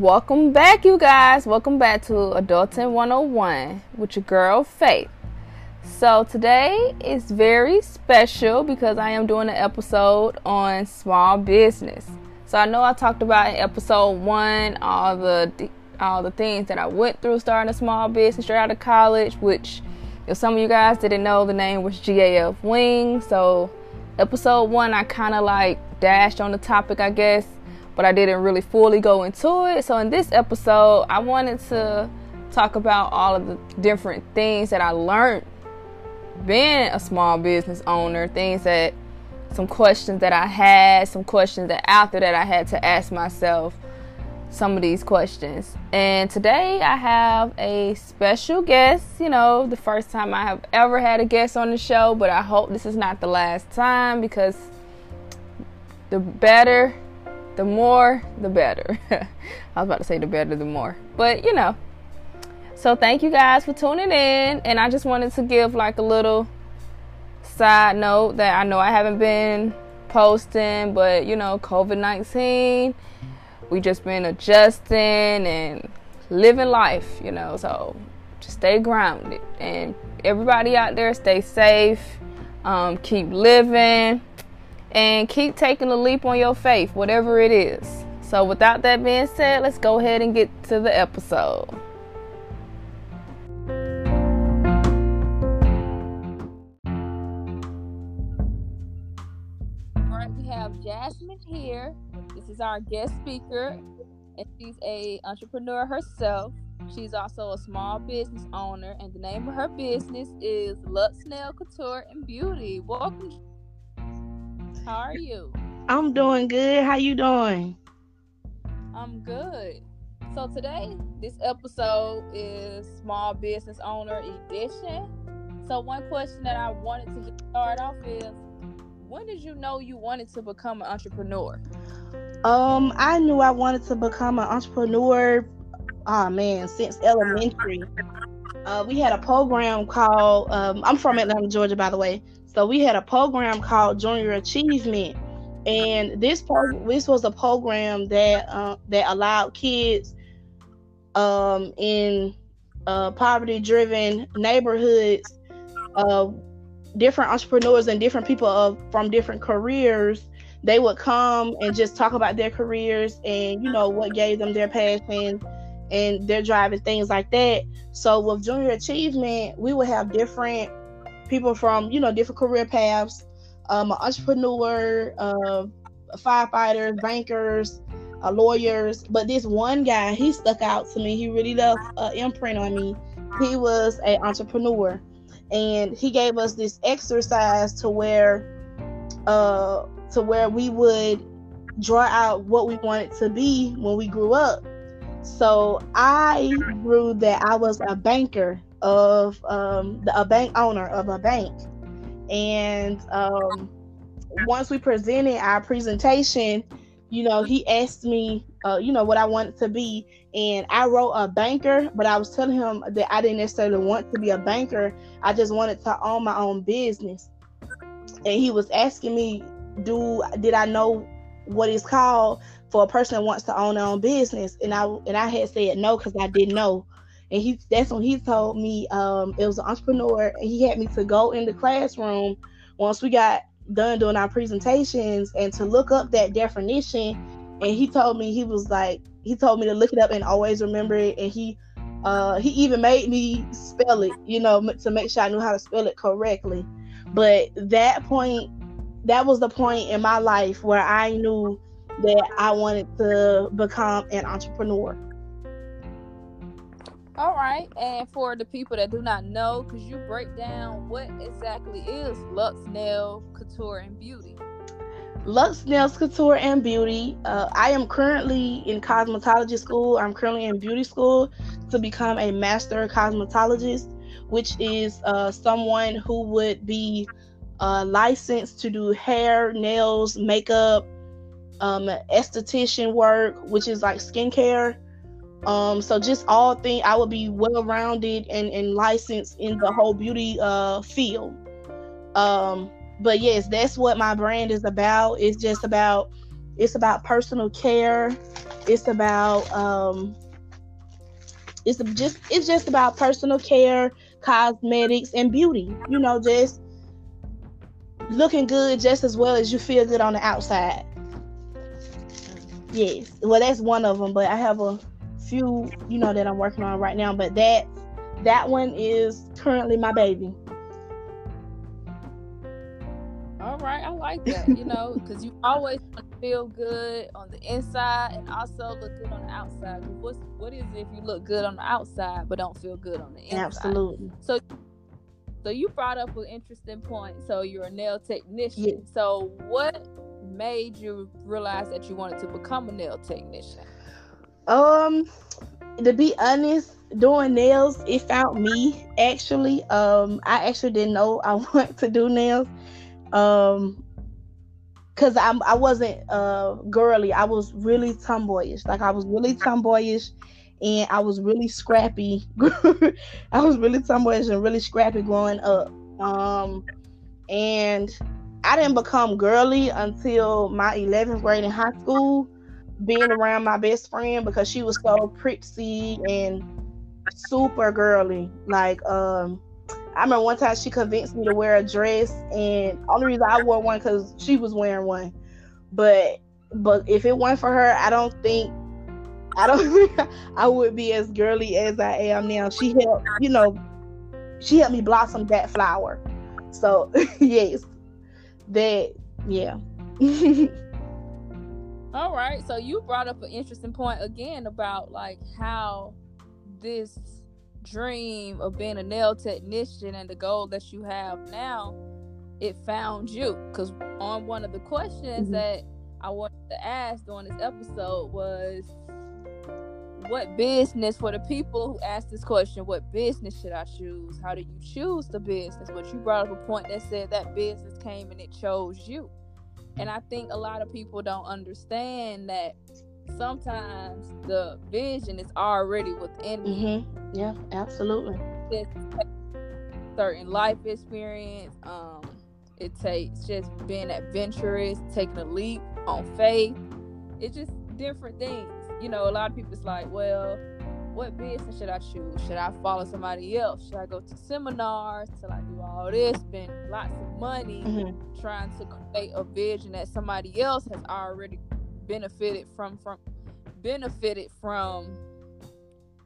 Welcome back, you guys. Welcome back to Adulting 101 with your girl Faith. So, today is very special because I am doing an episode on small business. So, I know I talked about in episode one all the all the things that I went through starting a small business straight out of college, which if some of you guys didn't know, the name was GAF Wing. So, episode one, I kind of like dashed on the topic, I guess but I didn't really fully go into it. So in this episode, I wanted to talk about all of the different things that I learned being a small business owner, things that some questions that I had, some questions that after that I had to ask myself some of these questions. And today I have a special guest, you know, the first time I have ever had a guest on the show, but I hope this is not the last time because the better the more, the better. I was about to say the better, the more. But, you know. So, thank you guys for tuning in. And I just wanted to give like a little side note that I know I haven't been posting, but, you know, COVID 19, we just been adjusting and living life, you know. So, just stay grounded. And everybody out there, stay safe. Um, keep living and keep taking a leap on your faith, whatever it is. So, without that being said, let's go ahead and get to the episode. All right, we have Jasmine here. This is our guest speaker, and she's a entrepreneur herself. She's also a small business owner, and the name of her business is Luxe Nail Couture and Beauty. Welcome, how are you? I'm doing good. How you doing? I'm good. So today, this episode is small business owner edition. So one question that I wanted to start off is, when did you know you wanted to become an entrepreneur? Um, I knew I wanted to become an entrepreneur. Oh man, since elementary. Uh, we had a program called. Um, I'm from Atlanta, Georgia, by the way. So we had a program called Junior Achievement, and this pro- this was a program that uh, that allowed kids um, in uh, poverty-driven neighborhoods, uh, different entrepreneurs and different people of, from different careers. They would come and just talk about their careers and you know what gave them their passion and their drive and things like that. So with Junior Achievement, we would have different people from you know different career paths, um, an entrepreneur, uh, firefighters, bankers, uh, lawyers. But this one guy, he stuck out to me. He really left an imprint on me. He was an entrepreneur, and he gave us this exercise to where, uh, to where we would draw out what we wanted to be when we grew up. So I grew that I was a banker of um, the, a bank owner of a bank. And um, once we presented our presentation, you know, he asked me, uh, you know, what I wanted to be. And I wrote a banker, but I was telling him that I didn't necessarily want to be a banker. I just wanted to own my own business. And he was asking me, do did I know what it's called for a person that wants to own their own business? And I and I had said no because I didn't know and he that's when he told me um, it was an entrepreneur and he had me to go in the classroom once we got done doing our presentations and to look up that definition. And he told me he was like he told me to look it up and always remember it. And he uh, he even made me spell it you know to make sure i knew how to spell it correctly. But that point that was the point in my life where i knew that i wanted to become an entrepreneur all right, and for the people that do not know, could you break down what exactly is Luxe Nail Couture and Beauty? Luxe Nails Couture and Beauty. Uh, I am currently in cosmetology school. I'm currently in beauty school to become a master cosmetologist, which is uh, someone who would be uh, licensed to do hair, nails, makeup, um, esthetician work, which is like skincare um, so just all things, I would be well rounded and, and licensed in the whole beauty uh field. Um, but yes, that's what my brand is about. It's just about it's about personal care. It's about um, it's just it's just about personal care, cosmetics, and beauty. You know, just looking good just as well as you feel good on the outside. Yes, well, that's one of them, but I have a few, you know, that I'm working on right now. But that that one is currently my baby. All right, I like that. You know, because you always feel good on the inside and also look good on the outside. What's what is it if you look good on the outside but don't feel good on the inside? Absolutely. So so you brought up an interesting point. So you're a nail technician. Yeah. So what made you realize that you wanted to become a nail technician? Um, to be honest, doing nails, it found me actually. Um, I actually didn't know I wanted to do nails. Um, cause I'm I wasn't uh girly. I was really tomboyish. Like I was really tomboyish and I was really scrappy. I was really tomboyish and really scrappy growing up. Um, and I didn't become girly until my 11th grade in high school, being around my best friend because she was so pretty and super girly. Like, um, I remember one time she convinced me to wear a dress, and only reason I wore one because she was wearing one. But but if it weren't for her, I don't think I don't I would be as girly as I am now. She helped, you know, she helped me blossom that flower. So yes, that yeah. All right. So you brought up an interesting point again about like how this dream of being a nail technician and the goal that you have now, it found you. Because on one of the questions mm-hmm. that I wanted to ask during this episode was what business for the people who asked this question what business should i choose how do you choose the business but you brought up a point that said that business came and it chose you and i think a lot of people don't understand that sometimes the vision is already within mm-hmm. yeah absolutely. Certain life experience um it takes just being adventurous taking a leap on faith. It's just different things. You know, a lot of people it's like, well, what business should I choose? Should I follow somebody else? Should I go to seminars till I do all this, spend lots of money mm-hmm. trying to create a vision that somebody else has already benefited from from benefited from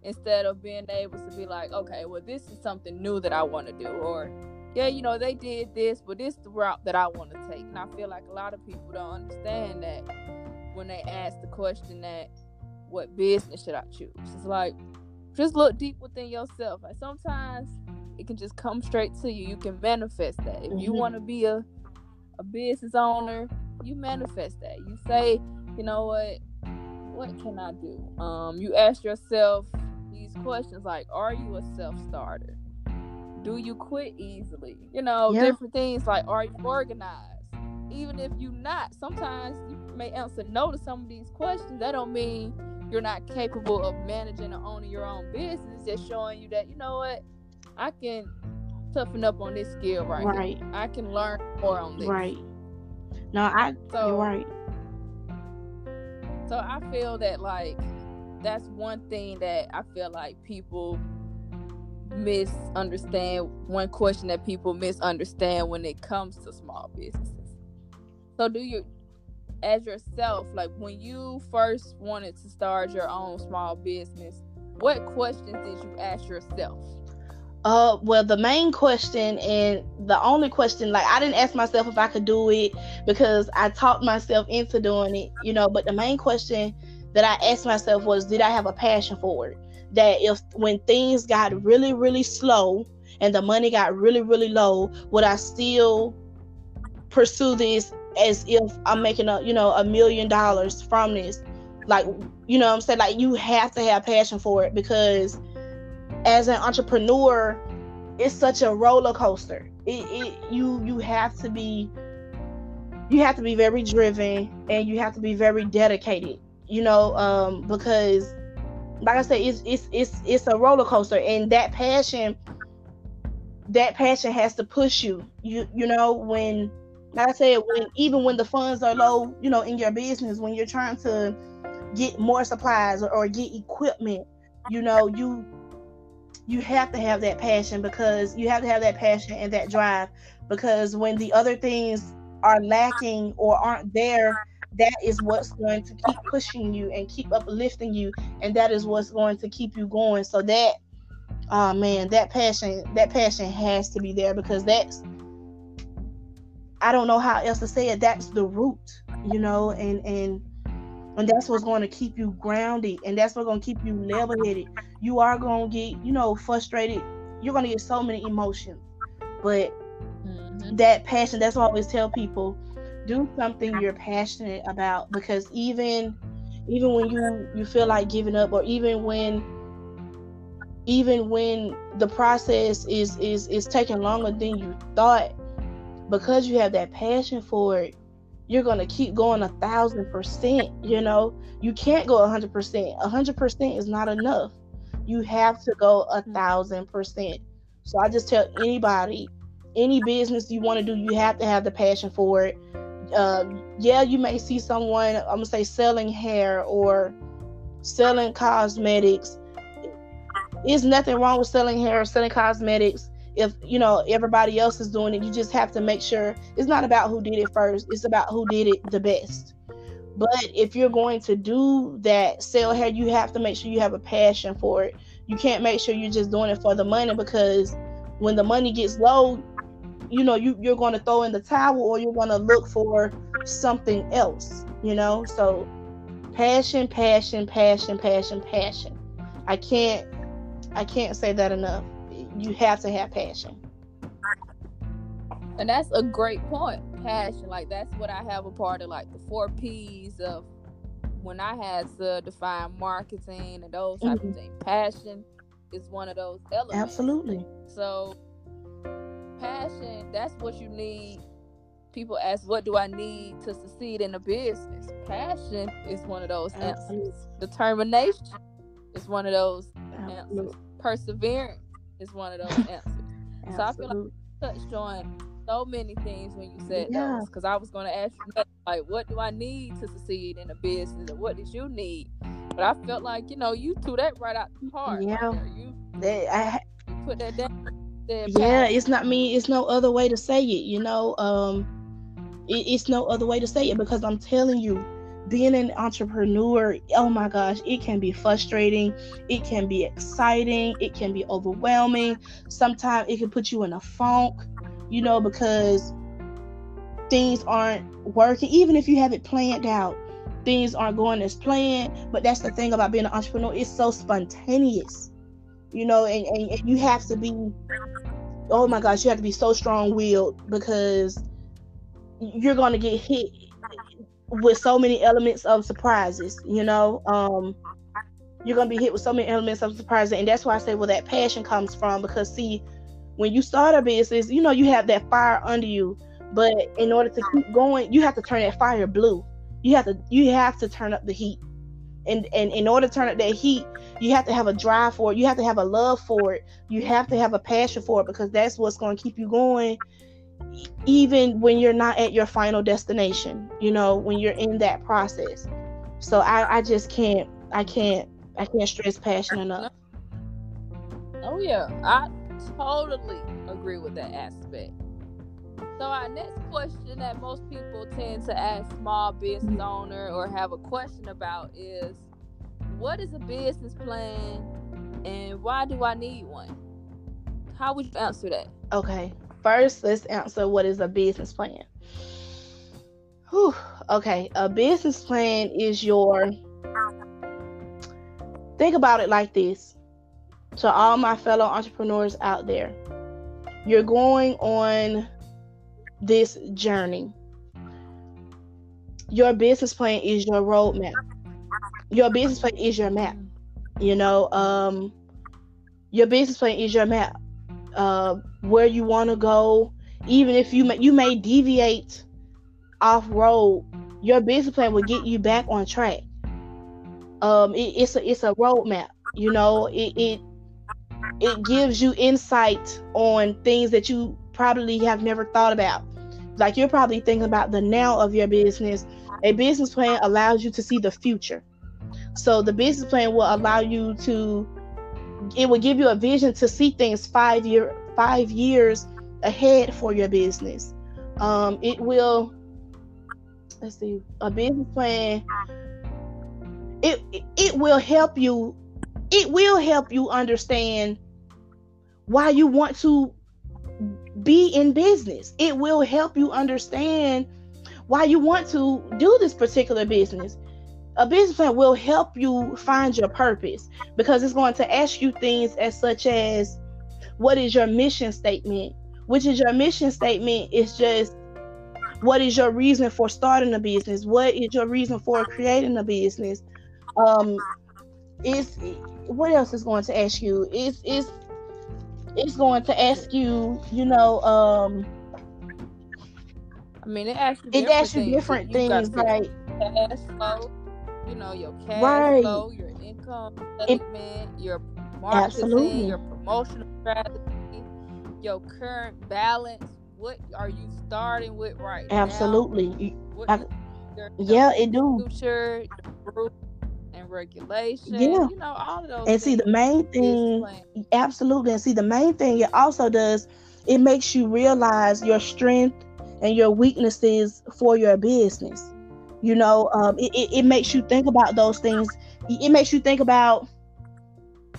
instead of being able to be like, okay, well this is something new that I want to do or yeah, you know, they did this, but this is the route that I want to take. And I feel like a lot of people don't understand that when they ask the question that what business should I choose? It's like just look deep within yourself. Like sometimes it can just come straight to you. You can manifest that. If you mm-hmm. want to be a a business owner, you manifest that. You say, you know what, what can I do? Um, you ask yourself these questions like, are you a self starter? Do you quit easily? You know, yeah. different things like, are you organized? Even if you're not, sometimes you may answer no to some of these questions. That don't mean you're not capable of managing or owning your own business, just showing you that you know what, I can toughen up on this skill right, right. Here. I can learn more on this. Right. No, I so, you're right. So I feel that like that's one thing that I feel like people misunderstand. One question that people misunderstand when it comes to small businesses. So do you as yourself, like when you first wanted to start your own small business, what questions did you ask yourself? Uh, well, the main question and the only question, like I didn't ask myself if I could do it because I talked myself into doing it, you know. But the main question that I asked myself was, did I have a passion for it? That if when things got really, really slow and the money got really, really low, would I still pursue this as if I'm making a you know a million dollars from this. Like you know I'm saying like you have to have passion for it because as an entrepreneur, it's such a roller coaster. It, it you you have to be you have to be very driven and you have to be very dedicated. You know um, because like I said, it's it's it's it's a roller coaster, and that passion, that passion has to push you. You you know when like I said, when even when the funds are low, you know, in your business, when you're trying to get more supplies or, or get equipment, you know, you you have to have that passion because you have to have that passion and that drive because when the other things are lacking or aren't there that is what's going to keep pushing you and keep uplifting you and that is what's going to keep you going. So that oh man that passion that passion has to be there because that's i don't know how else to say it. That's the root you know and and and that's what's going to keep you grounded and that's what's going to keep you level-headed you are going to get you know frustrated. You're going to get so many emotions but mm-hmm. that passion that's what i always tell people do something you're passionate about because even even when you you feel like giving up or even when even when the process is is is taking longer than you thought because you have that passion for it you're gonna keep going a thousand percent you know you can't go a hundred percent a hundred percent is not enough you have to go a mm. thousand percent so i just tell anybody any business you want to do you have to have the passion for it uh, yeah, you may see someone, I'm gonna say, selling hair or selling cosmetics. There's nothing wrong with selling hair or selling cosmetics. If you know everybody else is doing it, you just have to make sure it's not about who did it first. It's about who did it the best. But if you're going to do that sell hair, you have to make sure you have a passion for it. You can't make sure you're just doing it for the money because when the money gets low, you know you, you're going to throw in the towel or you're going to look for something else you know so passion passion passion passion passion i can't i can't say that enough you have to have passion and that's a great point passion like that's what i have a part of like the four p's of when i had to define marketing and those types mm-hmm. of things passion is one of those elements absolutely so passion, that's what you need. People ask, what do I need to succeed in a business? Passion is one of those answers. Determination is one of those answers. Perseverance is one of those answers. So I feel like you touched on so many things when you said yeah. those. Because I was going to ask you, like, what do I need to succeed in a business, and what did you need? But I felt like, you know, you threw that right out the park. Yeah, right you, they, I put that down yeah it's not me it's no other way to say it you know um it, it's no other way to say it because i'm telling you being an entrepreneur oh my gosh it can be frustrating it can be exciting it can be overwhelming. Sometimes it can put you in a funk you know because things aren't working. Even if you have it planned out things aren't going as planned. But that's the thing about being an entrepreneur it's so spontaneous you know and, and, and you have to be oh my gosh, you have to be so strong willed because you're going to get hit with so many elements of surprises, you know. Um, you're to be hit with so many elements of surprises. And that's why I say, well, that passion comes from because, see, when you start a business, you know, you have that fire under you. But in order to keep going, you have to turn that fire blue. You have to you have to turn up the heat and and in order to turn up that heat you have to have a drive for it you have to have a love for it you have to have a passion for it because that's what's to keep you going even when you're not at your final destination you know when you're in that process so i i just can't i can't i can't stress passion enough oh yeah i totally agree with that aspect so our next question that most people tend to ask small business owner or have a question about is what is a business plan and why do I need one? How would you answer that? Okay. First, let's answer what is a business plan. Whew. Okay, a business plan is your think about it like this. To all my fellow entrepreneurs out there, you're going on this journey. Your business plan is your roadmap. Your business plan is your map. You know, um, your business plan is your map. Uh, where you want to go, even if you may, you may deviate off road, your business plan will get you back on track. Um, it, it's a it's a roadmap. You know, it, it it gives you insight on things that you probably have never thought about like you're probably thinking about the now of your business. A business plan allows you to see the future. So the business plan will allow you to it will give you a vision to see things five year five years ahead for your business. Um, it will let's see a business plan it it will help you it will help you understand why you want to be in business it will help you understand why you want to do this particular business a business plan will help you find your purpose because it's going to ask you things as such as what is your mission statement? Which is your mission statement is just what is your reason for starting a business? What is your reason for creating a business? Um it's what else is going to ask you? It's it's it's going to ask you you know um i mean it asks you it asks you different things like cash flow you know your cash right. flow your income statement it, your marketing absolutely. your promotional strategy your current balance what are you starting with right absolutely now? yeah it do future and regulation. Yeah. You know, all of those. And see, the main thing, absolutely. And see, the main thing it also does, it makes you realize your strength and your weaknesses for your business. You know, um, it, it, it makes you think about those things. It makes you think about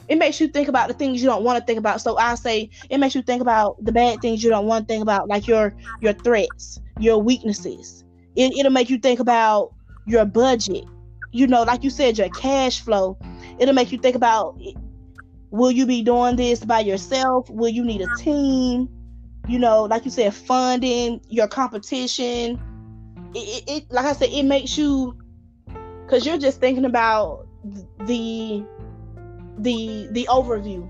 it makes you think about the things you don't want to think about. So I say it makes you think about the bad things you don't want to think about, like your your threats, your weaknesses. It, it'll make you think about your budget, you know, like you said, your cash flow. It'll make you think about will you be doing this by yourself? Will you need a team? You know, like you said, funding, your competition. It, it, it like I said, it makes you because you're just thinking about the the the overview.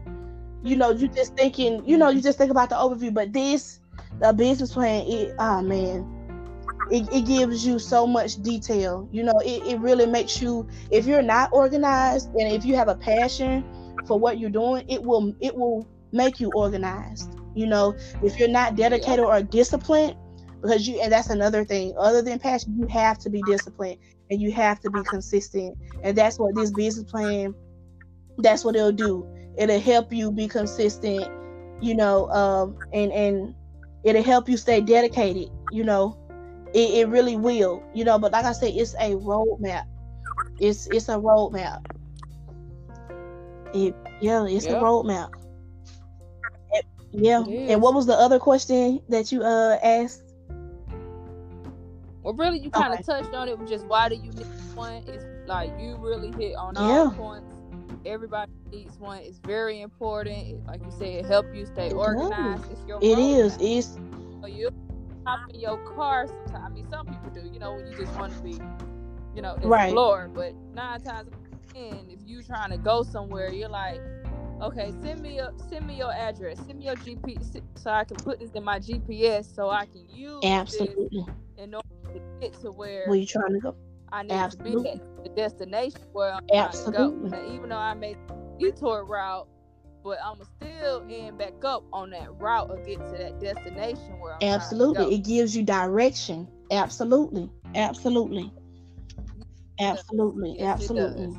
You know, you just thinking, you know, you just think about the overview, but this the business plan, it oh man, it, it gives you so much detail. You know it, it really makes you if you're not organized and if you have a passion for what you're doing it will it will make you organized. You know if you're not dedicated or disciplined because you and that's another thing other than passion you have to be disciplined and you have to be consistent and that's what this business plan that's what it'll do it'll help you be consistent you know um and and it'll help you stay dedicated you know it, it really will, you know. But like I said, it's a roadmap. It's it's a roadmap. It, yeah, it's yep. a roadmap. Yeah. And what was the other question that you uh asked? Well, really, you kind of okay. touched on it. With just why do you need one? It's like you really hit on all yeah. points. Everybody needs one. It's very important. Like you said, it help you stay organized. It's your it is. It's so you hop in your car sometimes. I mean, some people do, you know, when you just want to be, you know, explore. Right. But nine times ten, if you're trying to go somewhere, you're like, okay, send me a send me your address, send me your GPS, so I can put this in my GPS, so I can use absolutely in order to get to where where you trying to go. I need absolutely. to be at the destination where I'm absolutely. trying to go. Now, even though I made detour route but I'm still end back up on that route or get to that destination where I'm Absolutely. It gives you direction. Absolutely. Absolutely. Absolutely. Yes, Absolutely.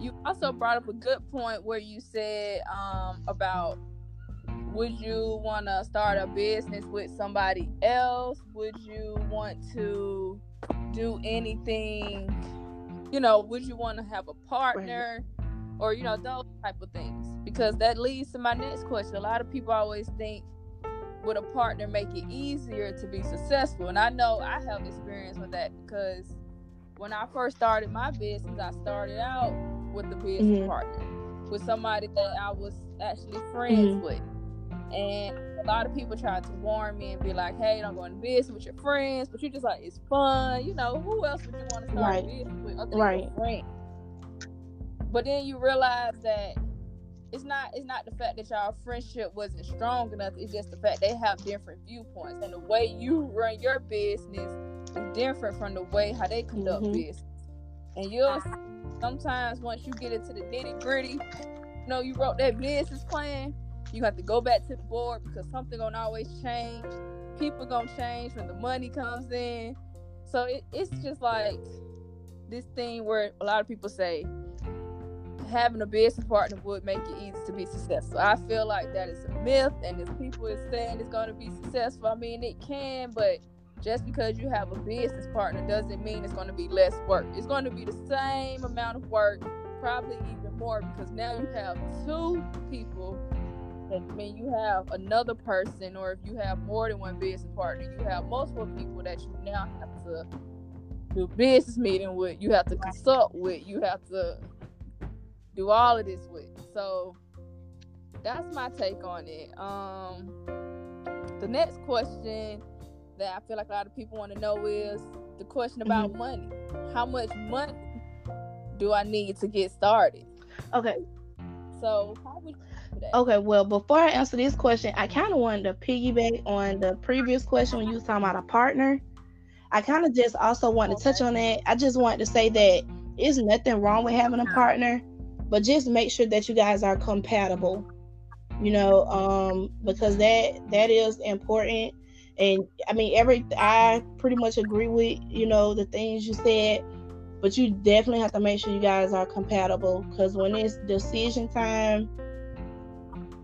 You also brought up a good point where you said um, about would you want to start a business with somebody else? Would you want to do anything? You know, would you want to have a partner? Right or you know those type of things because that leads to my next question a lot of people always think would a partner make it easier to be successful and i know i have experience with that because when i first started my business i started out with a business mm-hmm. partner with somebody that i was actually friends mm-hmm. with and a lot of people try to warn me and be like hey don't go into business with your friends but you're just like it's fun you know who else would you want to start right. a business with other right. friends but then you realize that it's not it's not the fact that y'all friendship wasn't strong enough. It's just the fact they have different viewpoints and the way you run your business is different from the way how they conduct mm-hmm. business. And you'll sometimes once you get into the nitty gritty, you know, you wrote that business plan, You have to go back to the board because something gonna always change. People gonna change when the money comes in. So it, it's just like this thing where a lot of people say having a business partner would make it easy to be successful. I feel like that is a myth, and if people are saying it's going to be successful, I mean it can, but just because you have a business partner doesn't mean it's going to be less work. It's going to be the same amount of work, probably even more, because now you have two people. I mean, you have another person, or if you have more than one business partner, you have multiple people that you now have to do business meeting with, you have to consult with, you have to do all of this with. So that's my take on it. Um, the next question that I feel like a lot of people want to know is the question about mm-hmm. money. How much money do I need to get started? Okay. So how would Okay, well, before I answer this question, I kind of wanted to piggyback on the previous question when you was talking about a partner. I kind of just also want to touch on that. I just wanted to say that there's nothing wrong with having a partner but just make sure that you guys are compatible you know um because that that is important and i mean every i pretty much agree with you know the things you said but you definitely have to make sure you guys are compatible because when it's decision time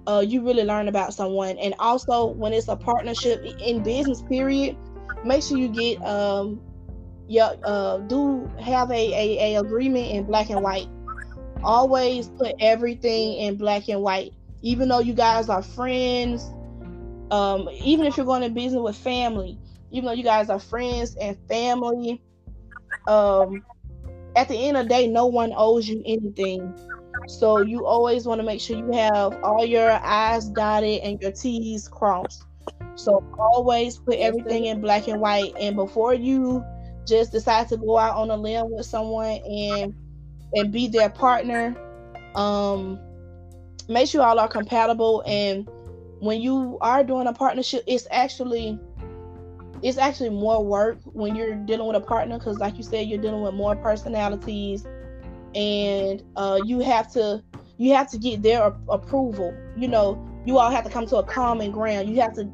uh you really learn about someone. And also when it's a partnership in business period make sure you get um yeah uh do have a, a, a agreement in black and white. Always put everything in black and white. Even though you guys are friends um, even if you're going to business with family even though you guys are friends and family um, at the end of the day no one owes you anything so you always want to make sure you have all your i's dotted and your t's crossed so always put everything in black and white and before you just decide to go out on a limb with someone and and be their partner. Um, make sure all are compatible. And when you are doing a partnership, it's actually it's actually more work when you're dealing with a partner because, like you said, you're dealing with more personalities, and uh, you have to you have to get their approval. You know, you all have to come to a common ground. You have to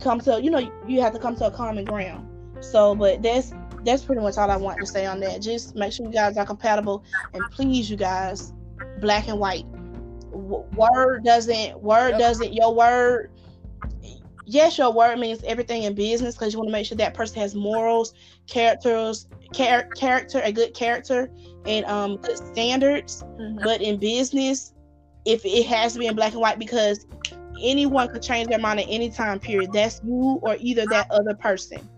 come to you know you have to come to a common ground. So, but that's that's pretty much all I want to say on that. Just make sure you guys are compatible, and please, you guys, black and white. word doesn't word doesn't your word. Yes, your word means everything in business because you want to make sure that person has morals, characters, char- character, a good character, and um good standards. Mm-hmm. But in business, if it has to be in black and white because anyone could change their mind at any time period. That's you or either that other person.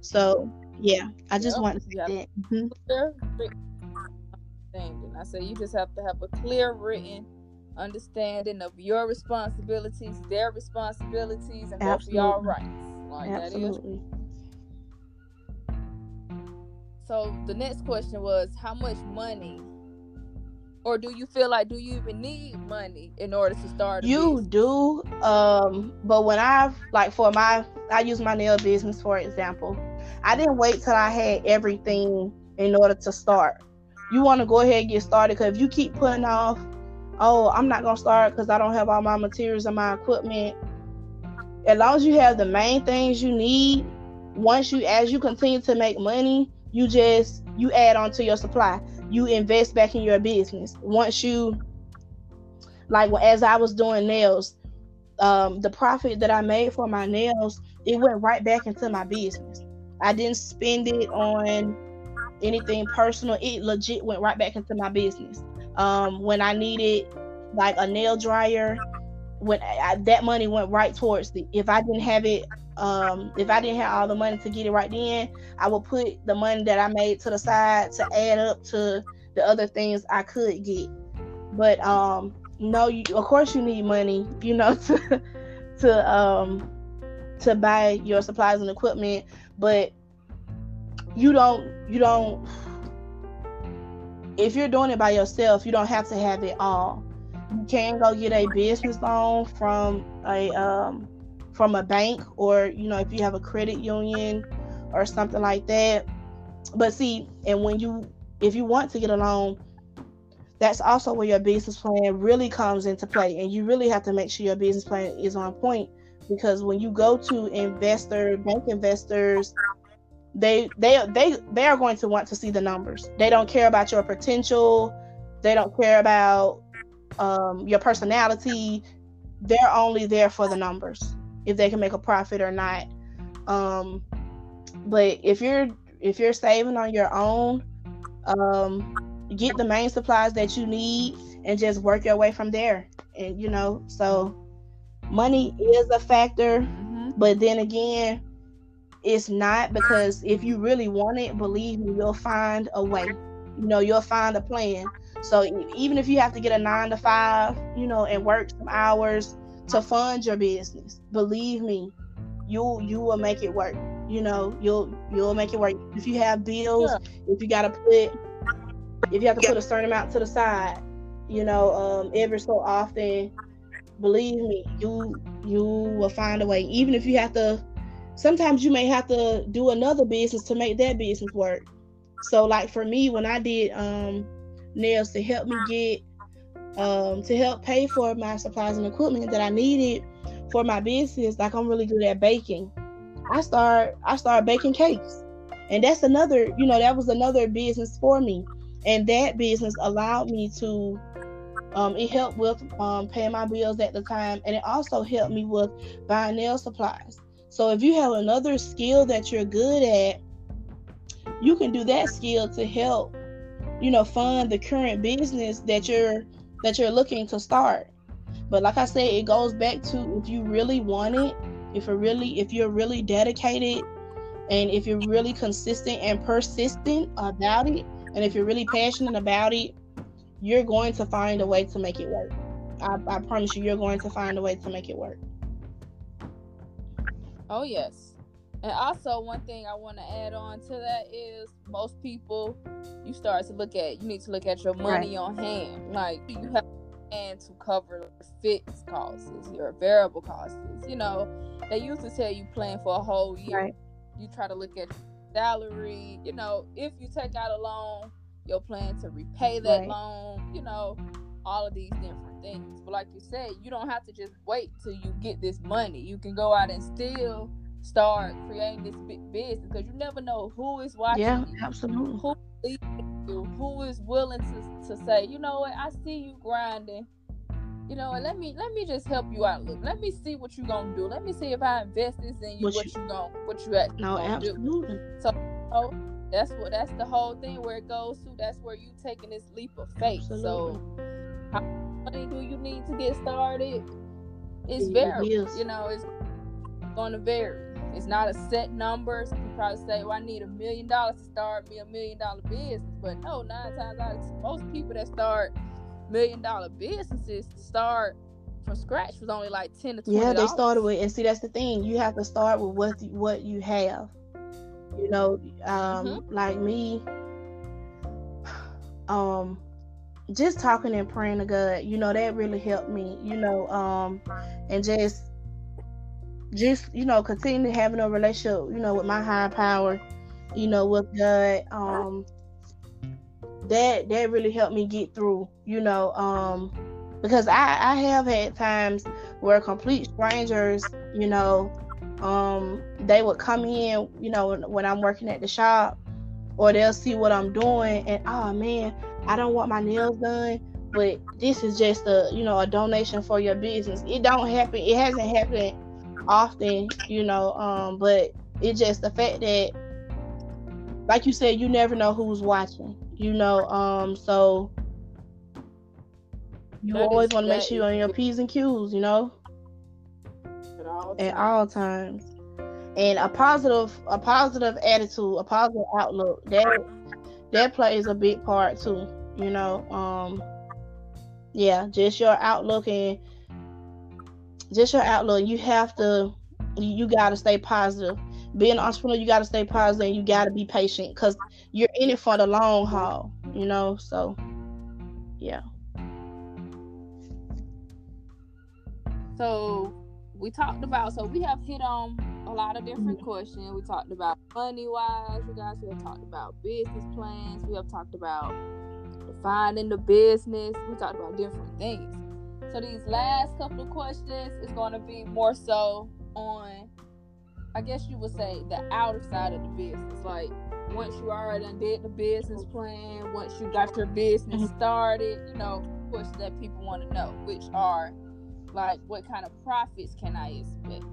So yeah, I just yep. want to say that. Mm-hmm. I say you just have to have a clear written understanding of your responsibilities, their responsibilities, and both y'all rights. Like Absolutely. So the next question was, how much money or do you feel like do you even need money in order to start you business? do um but when i like for my i use my nail business for example i didn't wait till i had everything in order to start you want to go ahead and get started because if you keep putting off oh i'm not gonna start because i don't have all my materials and my equipment as long as you have the main things you need once you as you continue to make money you just you add on to your supply. You invest back in your business. Once you like as i was doing nails um, the profit that i made for my nails it went right back into my business. I didn't spend it on anything personal. It legit went right back into my business. Um, when i needed like a nail dryer when I, that money went right towards the if i didn't have it um, if I didn't have all the money to get it right then, I would put the money that I made to the side to add up to the other things I could get. But um, no, you, of course you need money, you know, to to um to buy your supplies and equipment, but you don't you don't if you're doing it by yourself, you don't have to have it all. You can go get a business loan from a um from a bank or you know if you have a credit union or something like that but see and when you if you want to get a loan that's also where your business plan really comes into play. And you really have to make sure your business plan is on point because when you go to investor, bank investors, they they they they are going to want to see the numbers. They don't care about your potential. They don't care about um, your personality. They're only there for the numbers, if they can make a profit or not. Um, but if you're if you're saving on your own, um, get the main supplies that you need and just work your way from there. And you know, so money is a factor, mm-hmm. but then again, it's not because if you really want it, believe me, you'll find a way. You know, you'll find a plan. So even if you have to get a nine to five, you know, and work some hours to fund your business, believe me, you you will make it work. You know, you'll you'll make it work. If you have bills, yeah. if you gotta put if you have to put a certain amount to the side, you know, um, every so often, believe me, you you will find a way. Even if you have to, sometimes you may have to do another business to make that business work. So, like for me, when I did um, nails to help me get um, to help pay for my supplies and equipment that I needed for my business, like I'm really good at baking. I start I started baking cakes, and that's another you know that was another business for me. And that business allowed me to um, it helped with um, paying my bills at the time. And it also helped me with buying nail supplies. So if you have another skill that you're good at you can do that skill to help you know fund the current business that you're that you're looking to start but like i said it goes back to if you really want it if you're really if you're really dedicated and if you're really consistent and persistent about it and if you're really passionate about it, you're going to find a way to make it work. I, I promise you, you're going to find a way to make it work. Oh, yes. And also, one thing I want to add on to that is most people, you start to look at, you need to look at your money right. on hand. Like, you have and to cover fixed costs, your variable costs. You know, they used to tell you plan for a whole year. Right. You try to look at salary, you know, if you take out a loan, your plan to repay that right. loan, you know, all of these different things. But like you said, you don't have to just wait till you get this money. You can go out and still start creating this big business because you never know who is watching. Yeah, you, absolutely. Who, you, who is willing to, to say, you know what, I see you grinding you know, let me let me just help you out little. Let me see what you're gonna do. Let me see if I invest this in you, what, what you, you gonna what you actually no, gonna absolutely. do. So, so that's what that's the whole thing where it goes to. That's where you taking this leap of faith. Absolutely. So, how money do you need to get started? It's very, you know, it's going to vary. It's not a set number. Some people probably say, "Well, I need a million dollars to start me a million dollar business," but no, nine times out of most people that start million dollar businesses start from scratch was only like 10 to 20 yeah they started with and see that's the thing you have to start with what what you have you know um mm-hmm. like me um just talking and praying to god you know that really helped me you know um and just just you know continue having a relationship you know with my higher power you know with god um that that really helped me get through you know um because i i have had times where complete strangers you know um they would come in you know when i'm working at the shop or they'll see what i'm doing and oh man i don't want my nails done but this is just a you know a donation for your business. It don't happen it hasn't happened often you know um but it's just the fact that like you said you never know who's watching you know um so you that always want to make sure you're on your p's and q's you know? At all, at all times. And a positive a positive attitude a positive outlook that that plays a big part too you know um yeah just your outlook and just your outlook you have to you got to stay positive being an entrepreneur, you got to stay positive and you got to be patient because you're in it for the long haul, you know. So, yeah. So we talked about. So we have hit on a lot of different questions. We talked about money wise, you guys. We have talked about business plans. We have talked about defining the business. We talked about different things. So these last couple of questions is going to be more so on, I guess you would say, the outer side of the business. Like once you already did the business plan, once you got your business mm-hmm. started, you know, questions that people want to know, which are like, what kind of profits can I expect?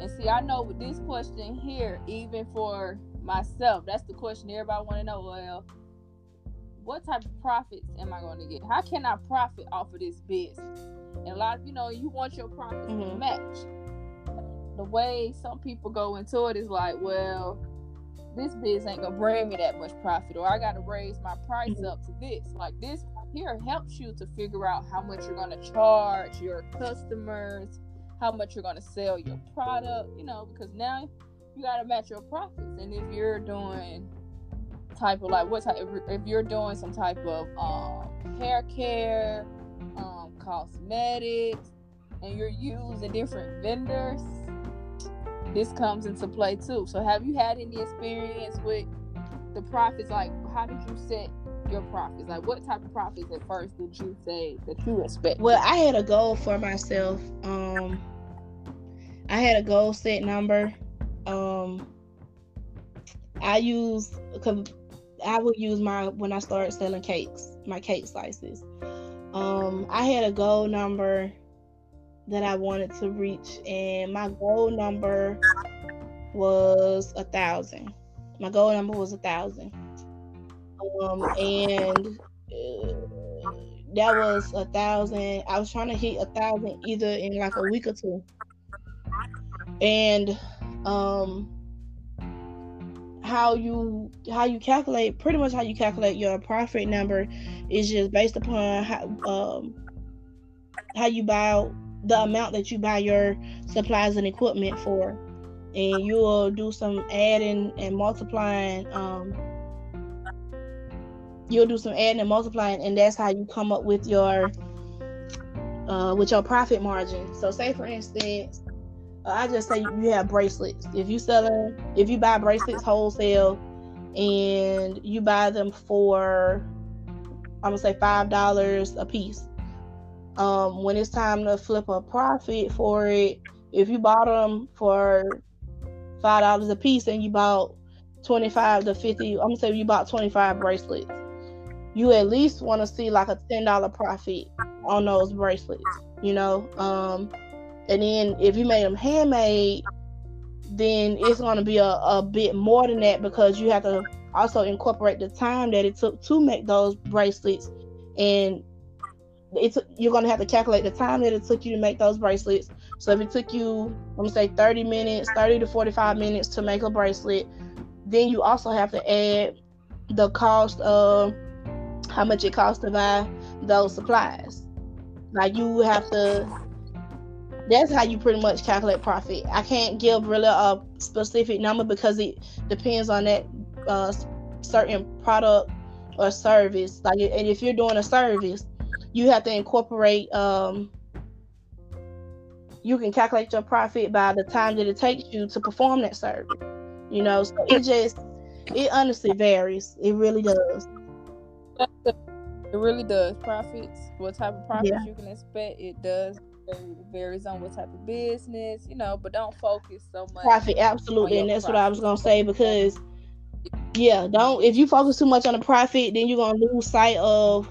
And see, I know with this question here, even for myself, that's the question everybody want to know. Well, what type of profits am I going to get? How can I profit off of this business? And a lot of you know, you want your profits mm-hmm. to match. The way some people go into it is like, well, this biz ain't gonna bring me that much profit, or I gotta raise my price mm-hmm. up to this. Like this here helps you to figure out how much you're gonna charge your customers, how much you're gonna sell your product, you know, because now you gotta match your profits. And if you're doing type of like what type if you're doing some type of um, hair care, cosmetics, and you're using different vendors, this comes into play too. So have you had any experience with the profits? Like how did you set your profits? Like what type of profits at first did you say that you expect? Well, I had a goal for myself. Um I had a goal set number. Um I use I would use my when I started selling cakes, my cake slices. Um, I had a goal number that I wanted to reach, and my goal number was a thousand. My goal number was a thousand, um, and uh, that was a thousand. I was trying to hit a thousand either in like a week or two, and um how you how you calculate pretty much how you calculate your profit number is just based upon how um how you buy the amount that you buy your supplies and equipment for. And you will do some adding and multiplying um you'll do some adding and multiplying and that's how you come up with your uh with your profit margin. So say for instance I just say you have bracelets. If you selling, if you buy bracelets wholesale, and you buy them for, I'm gonna say five dollars a piece. Um, when it's time to flip a profit for it, if you bought them for five dollars a piece and you bought 25 to 50, I'm gonna say you bought 25 bracelets, you at least want to see like a ten dollar profit on those bracelets. You know, um, and then if you made them handmade, then it's going to be a, a bit more than that because you have to also incorporate the time that it took to make those bracelets. And it's you're going to have to calculate the time that it took you to make those bracelets. So if it took you going to say 30 minutes 30 to 45 minutes to make a bracelet then you also have to add the cost of how much it costs to buy those supplies. Like you have to that's how you pretty much calculate profit. I can't give really a specific number because it depends on that uh, certain product or service. Like, and if you're doing a service, you have to incorporate. Um, you can calculate your profit by the time that it takes you to perform that service. You know, so it just it honestly varies. It really does. It really does. Profits, what type of profits yeah. you can expect, it does varies on what type of business, you know, but don't focus so much. Profit, absolutely, and that's profit. what I was gonna say because yeah, don't if you focus too much on the profit, then you're gonna lose sight of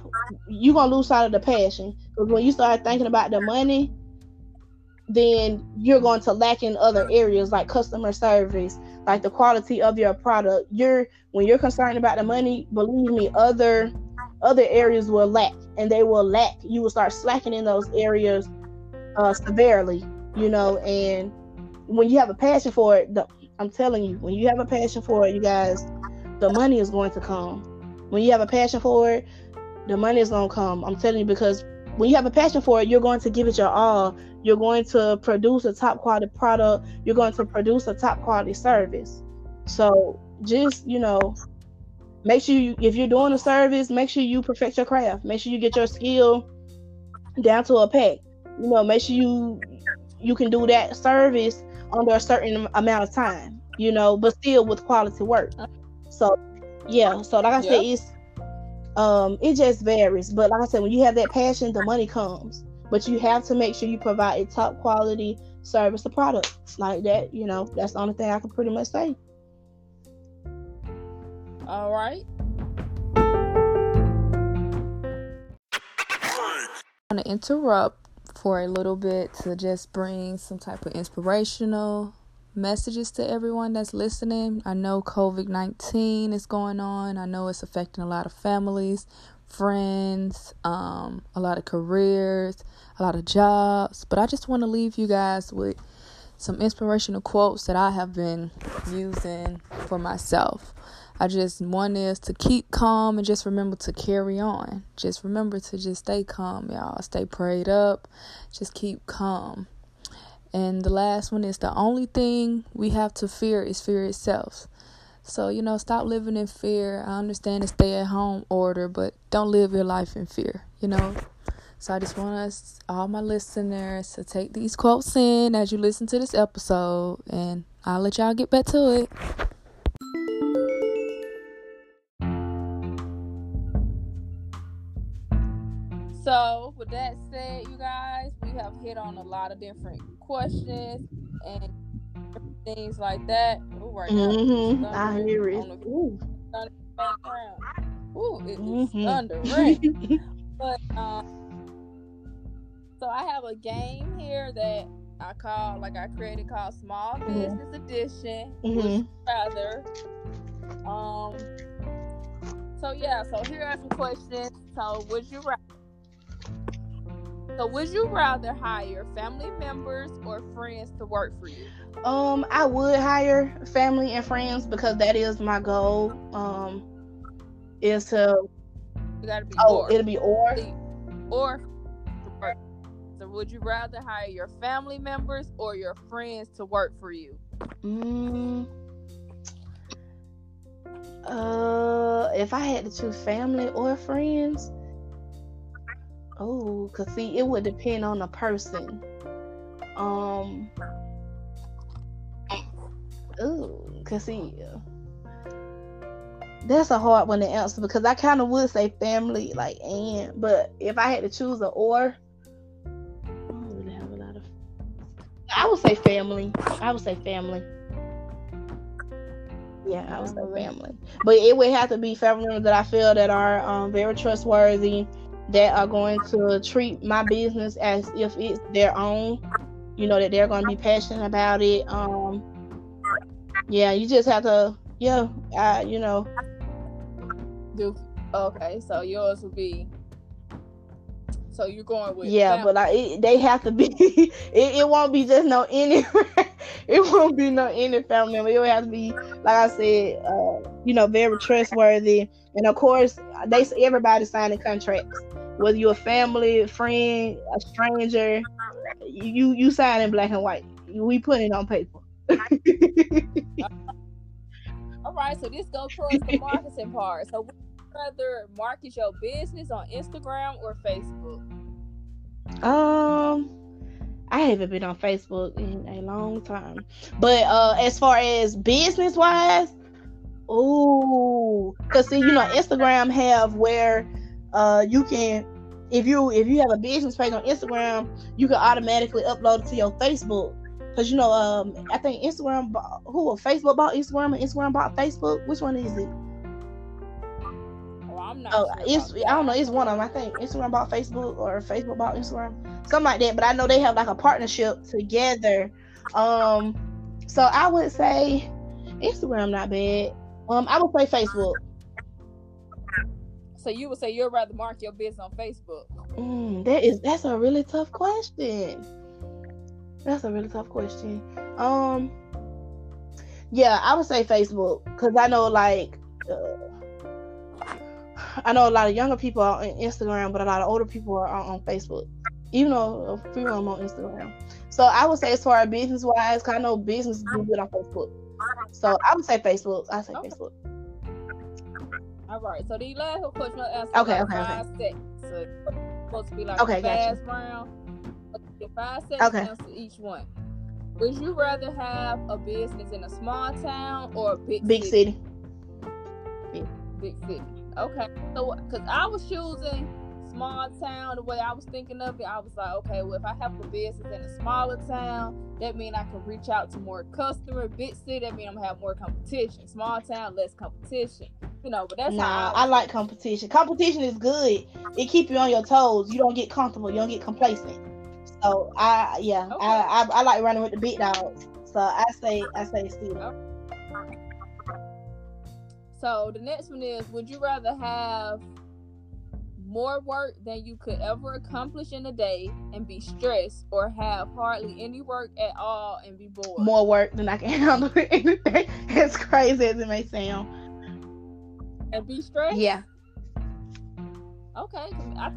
you're gonna lose sight of the passion. Because when you start thinking about the money, then you're going to lack in other areas like customer service, like the quality of your product. You're when you're concerned about the money, believe me, other other areas will lack and they will lack. You will start slacking in those areas uh, severely, you know. And when you have a passion for it, the, I'm telling you, when you have a passion for it, you guys, the money is going to come. When you have a passion for it, the money is going to come. I'm telling you because when you have a passion for it, you're going to give it your all. You're going to produce a top quality product. You're going to produce a top quality service. So just, you know, make sure you, if you're doing a service, make sure you perfect your craft. Make sure you get your skill down to a pack you know, make sure you you can do that service under a certain amount of time, you know, but still with quality work. So yeah, so like I yep. said, it's Um, it just varies. But like I said, when you have that passion, the money comes. But you have to make sure you provide a top quality service or product like that. You know, that's the only thing I can pretty much say. All right. I'm going to interrupt for a little bit to just bring some type of inspirational messages to everyone that's listening. I know COVID 19 is going on, I know it's affecting a lot of families, friends, um, a lot of careers, a lot of jobs, but I just want to leave you guys with some inspirational quotes that I have been using for myself. I just one is to keep calm and just remember to carry on. Just remember to just stay calm, y'all. Stay prayed up. Just keep calm. And the last one is the only thing we have to fear is fear itself. So, you know, stop living in fear. I understand the stay at home order, but don't live your life in fear, you know? So I just want us, all my listeners, to take these quotes in as you listen to this episode, and I'll let y'all get back to it. Hit on a lot of different questions and things like that. Ooh, right mm-hmm. I hear it. The, Ooh. Ooh, it mm-hmm. is thunder rain. but um, so I have a game here that I call, like I created, called Small mm-hmm. Business mm-hmm. Edition. Mm-hmm. rather, um. So yeah, so here are some questions. So would you rather? So, would you rather hire family members or friends to work for you? Um, I would hire family and friends because that is my goal. Um, is to. You gotta be. Oh, or. it'll be or. Or. So, would you rather hire your family members or your friends to work for you? Mm, uh, if I had to choose family or friends, Oh, cause see, it would depend on the person. Um. Oh, cause see, that's a hard one to answer because I kind of would say family, like and, but if I had to choose a or, I don't really have a lot of. I would say family. I would say family. Yeah, I would say family, but it would have to be family members that I feel that are um, very trustworthy that are going to treat my business as if it's their own. You know that they're going to be passionate about it. Um, yeah, you just have to, yeah, uh, you know. Do okay, so yours would be. So you're going with yeah, family. but like it, they have to be. it, it won't be just no any. it won't be no any family member. It will have to be like I said, uh, you know, very trustworthy, and of course, they everybody signing contracts whether you're a family, a friend, a stranger, you you sign in black and white. We put it on paper. All right, so this goes towards the marketing part. So rather market your business on Instagram or Facebook? Um, I haven't been on Facebook in a long time. But uh as far as business wise, oh, cause see, you know, Instagram have where uh you can if you if you have a business page on Instagram, you can automatically upload it to your Facebook. Cause you know, um, I think Instagram, bought, who a Facebook bought Instagram and Instagram bought Facebook. Which one is it? Oh, I'm not. Oh, sure it's I don't know. It's one of them. I think Instagram bought Facebook or Facebook bought Instagram, something like that. But I know they have like a partnership together. Um, so I would say Instagram not bad. Um, I would say Facebook. So you would say you'd rather mark your business on Facebook? Mm, that is that's a really tough question. That's a really tough question. Um, yeah, I would say Facebook because I know like uh, I know a lot of younger people are on Instagram, but a lot of older people are on, on Facebook. Even though a few of them on Instagram. So I would say as far as business wise, cause I know business do good on Facebook. So I would say Facebook. I say okay. Facebook. All right. So the last question I'll ask okay, okay, five okay. seconds. So supposed to be like okay, a fast gotcha. round. Okay, five seconds okay. answer each one. Would you rather have a business in a small town or a big big city? city? big city. Okay, so because I was choosing small town, the way I was thinking of it, I was like, okay, well, if I have a business in a smaller town, that means I can reach out to more customer. Big city, that means I'm gonna have more competition. Small town, less competition. You know, but that's nah. I, I like competition. Competition is good. It keep you on your toes. You don't get comfortable. You don't get complacent. So I, yeah, okay. I, I, I like running with the big dogs. So I say, I say, Steve. Okay. So the next one is: Would you rather have more work than you could ever accomplish in a day and be stressed, or have hardly any work at all and be bored? More work than I can handle anything. as crazy as it may sound. And be stressed? Yeah. Okay. I,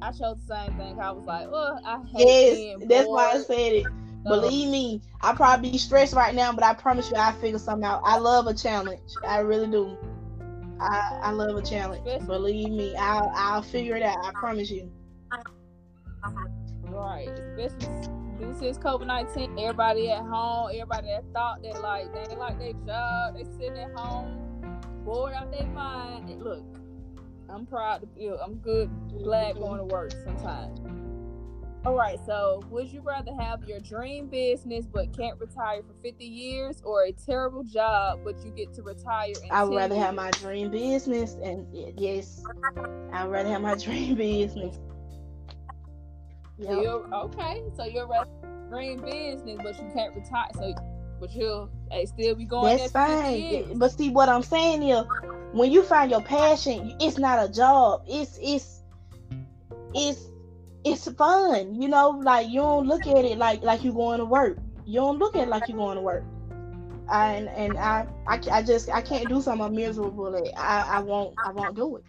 I chose the same thing. I was like, oh, I hate Yes, that's why I said it. So, Believe me, I probably be stressed right now, but I promise you I figure something out. I love a challenge. I really do. I, I love a challenge. Believe me, I'll I'll figure it out. I promise you. Right, this is COVID nineteen. Everybody at home, everybody that thought that like they like their job, they sitting at home, bored out their mind. Look, I'm proud to feel. I'm good, glad going to work sometimes. All right, so would you rather have your dream business but can't retire for 50 years or a terrible job but you get to retire I would rather years? have my dream business and yes, I'd rather have my dream business. Yep. So okay, so you're rather dream business but you can't retire so but you'll hey, still be going That's fine. But see what I'm saying is when you find your passion, it's not a job. It's it's it's it's fun, you know. Like you don't look at it like like you're going to work. You don't look at it like you're going to work. And and I, I I just I can't do something miserable. I I won't I won't do it.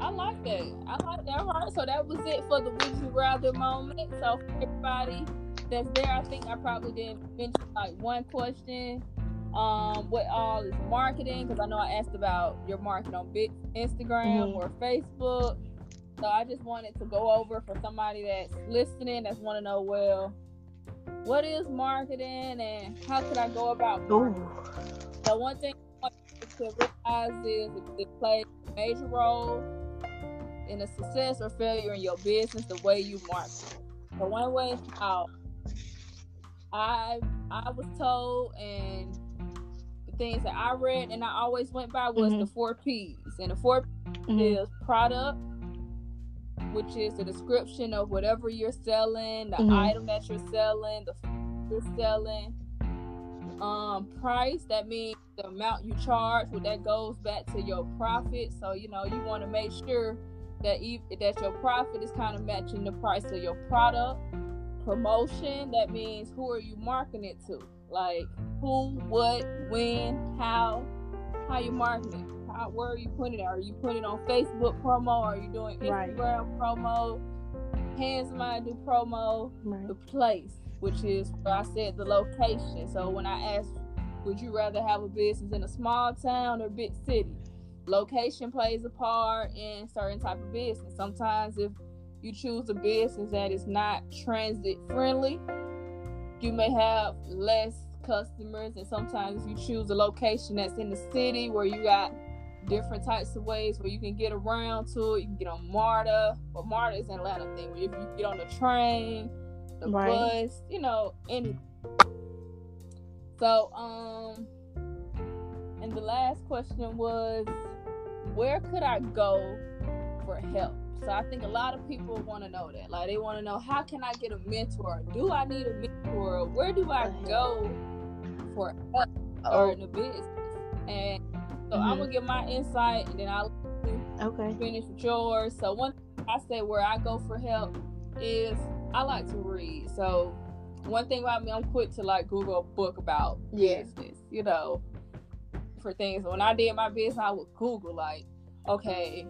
I like that. I like that. All right. So that was it for the Would You Rather moment. So everybody that's there, I think I probably didn't mention like one question um, what all is marketing because I know I asked about your marketing on Bit Instagram mm-hmm. or Facebook. So I just wanted to go over for somebody that's listening that's want to know well, what is marketing and how could I go about marketing? So one thing I want to realize is it plays a major role in the success or failure in your business the way you market. So one way how I I was told and things that I read and I always went by was mm-hmm. the four P's. And the 4 mm-hmm. is product, which is the description of whatever you're selling, the mm-hmm. item that you're selling, the you're selling. Um, price that means the amount you charge, well, that goes back to your profit. So you know you want to make sure that that your profit is kind of matching the price of your product. Promotion that means who are you marketing it to? Like who, what, when, how, how you marketing? How, where are you putting it? Are you putting it on Facebook promo? Are you doing Instagram right. promo? Hands somebody do promo. Right. The place, which is where I said the location. So when I asked, would you rather have a business in a small town or big city? Location plays a part in certain type of business. Sometimes if you choose a business that is not transit friendly, you may have less customers and sometimes you choose a location that's in the city where you got different types of ways where you can get around to it. You can get on MARTA, but MARTA is an Atlanta thing. Where if you get on the train, the right. bus, you know, any. So, um, and the last question was, where could I go for help? So I think a lot of people want to know that. Like they want to know how can I get a mentor? Do I need a mentor? Where do I go for help oh. in the business? And so mm-hmm. I'm gonna give my insight, and then I'll okay finish with yours. So one I say where I go for help is I like to read. So one thing about me, I'm quick to like Google a book about yeah. business. You know, for things. When I did my business, I would Google like, okay,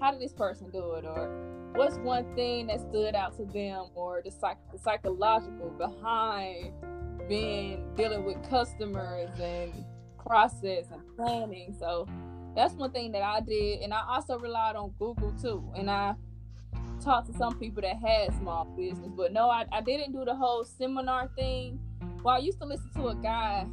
how did this person do it? Or what's one thing that stood out to them or the, psych- the psychological behind being dealing with customers and process and planning? So that's one thing that i did. And i also relied on google too. And i talked to some people that had small business. But no i, I didn't do the whole seminar thing. Well i used to listen to a guy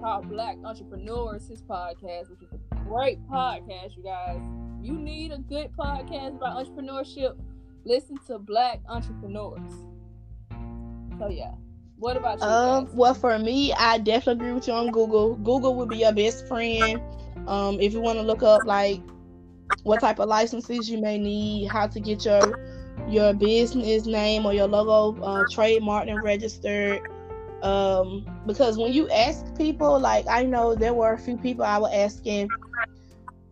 called Black Entrepreneurs, his podcast, which is great podcast, you guys. You need a good podcast about entrepreneurship. Listen to Black Entrepreneurs. So yeah. What about you? Um, well, for me, I definitely agree with you on Google. Google would be your best friend. Um, if you want to look up like what type of licenses you may need, how to get your your business name or your logo uh, trademarked and registered. Um, because when you ask people, like I know there were a few people I was asking.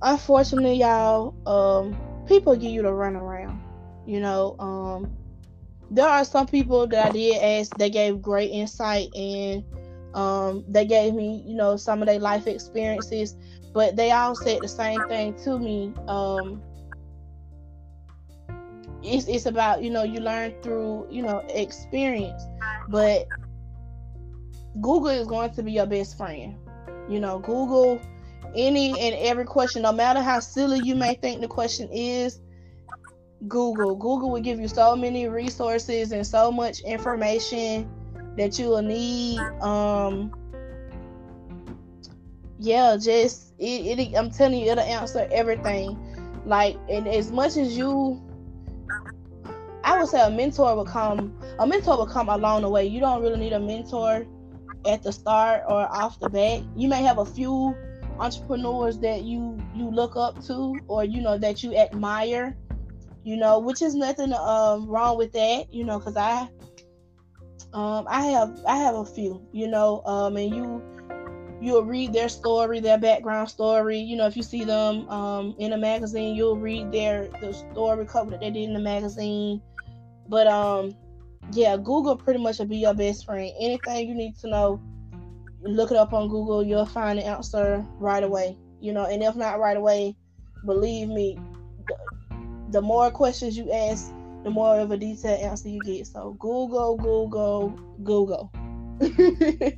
Unfortunately, y'all, um, people give you the runaround. You know, um, there are some people that I did ask. They gave great insight and um, they gave me, you know, some of their life experiences. But they all said the same thing to me. Um, it's it's about you know you learn through you know experience, but Google is going to be your best friend. You know, Google any and every question, no matter how silly you may think the question is, Google. Google will give you so many resources and so much information that you will need. Um, yeah, just it, it. I'm telling you, it'll answer everything. Like, and as much as you, I would say a mentor will come. A mentor will come along the way. You don't really need a mentor at the start or off the bat. You may have a few entrepreneurs that you you look up to or you know that you admire you know which is nothing um wrong with that you know because i um i have i have a few you know um and you you'll read their story their background story you know if you see them um in a magazine you'll read their the story cover that they did in the magazine but um yeah, Google pretty much will be your best friend. Anything you need to know, look it up on Google. You'll find the answer right away. You know, and if not right away, believe me, the, the more questions you ask, the more of a detailed answer you get. So Google, Google, Google.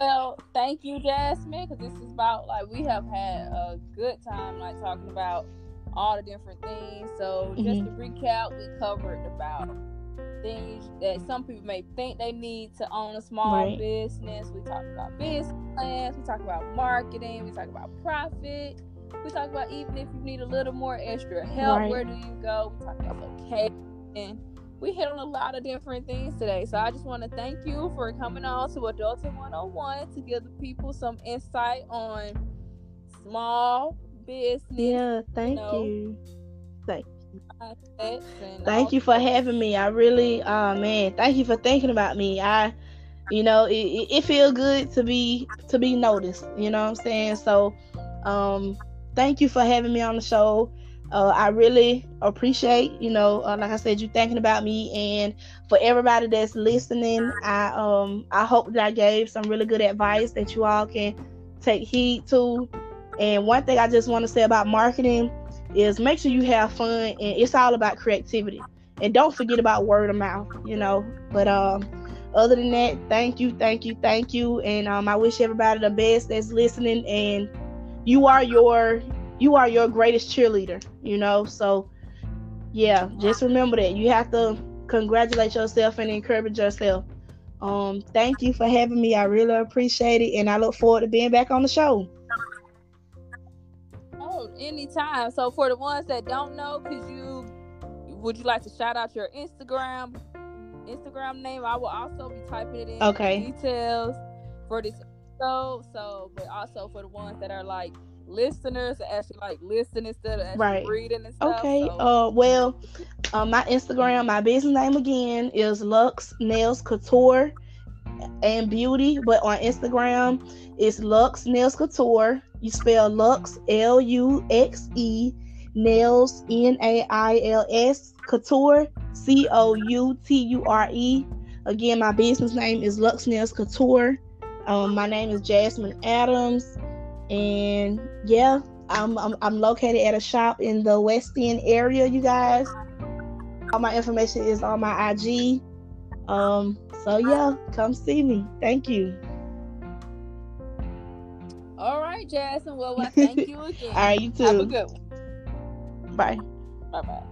well, thank you, Jasmine, because this is about like we have had a good time like talking about all the different things. So just mm-hmm. to recap, we covered about things that some people may think they need to own a small right. business. We talk about business plans. We talk about marketing. We talk about profit. We talk about even if you need a little more extra help, right. where do you go? We talk about location. We hit on a lot of different things today. So I just want to thank you for coming on to Adulting 101 to give the people some insight on small business. Yeah, thank you. Know, you. Thank you. Thank you for having me. I really, oh man, thank you for thinking about me. I, you know, it, it, feels good to be to be noticed. You know what I'm saying? So, um, thank you for having me on the show. Uh, I really appreciate, you know, uh, like I said, you thinking about me, and for everybody that's listening, I um I hope that I gave some really good advice that you all can take heed to. And one thing I just want to say about marketing is make sure you have fun and it's all about creativity. And don't forget about word of mouth, you know. But um other than that, thank you, thank you, thank you. And um I wish everybody the best that's listening and you are your you are your greatest cheerleader, you know. So yeah, just remember that. You have to congratulate yourself and encourage yourself. Um, thank you for having me. I really appreciate it, and I look forward to being back on the show anytime. So for the ones that don't know, could you would you like to shout out your Instagram Instagram name? I will also be typing it in okay. details for this episode. So, but also for the ones that are like listeners actually like listen instead of right. reading and stuff. Okay. So. Uh well, uh, my Instagram, my business name again is Luxe Nails Couture and Beauty, but on Instagram it's Luxe Nails Couture you spell Luxe, L U X E, Nails, N A I L S, Couture, C O U T U R E. Again, my business name is Luxe Nails Couture. Um, my name is Jasmine Adams, and yeah, I'm, I'm I'm located at a shop in the West End area. You guys, all my information is on my IG. Um, so yeah, come see me. Thank you. All right, Jasmine. Well, I thank you again. All right, you too. Have a good one. Bye. Bye bye.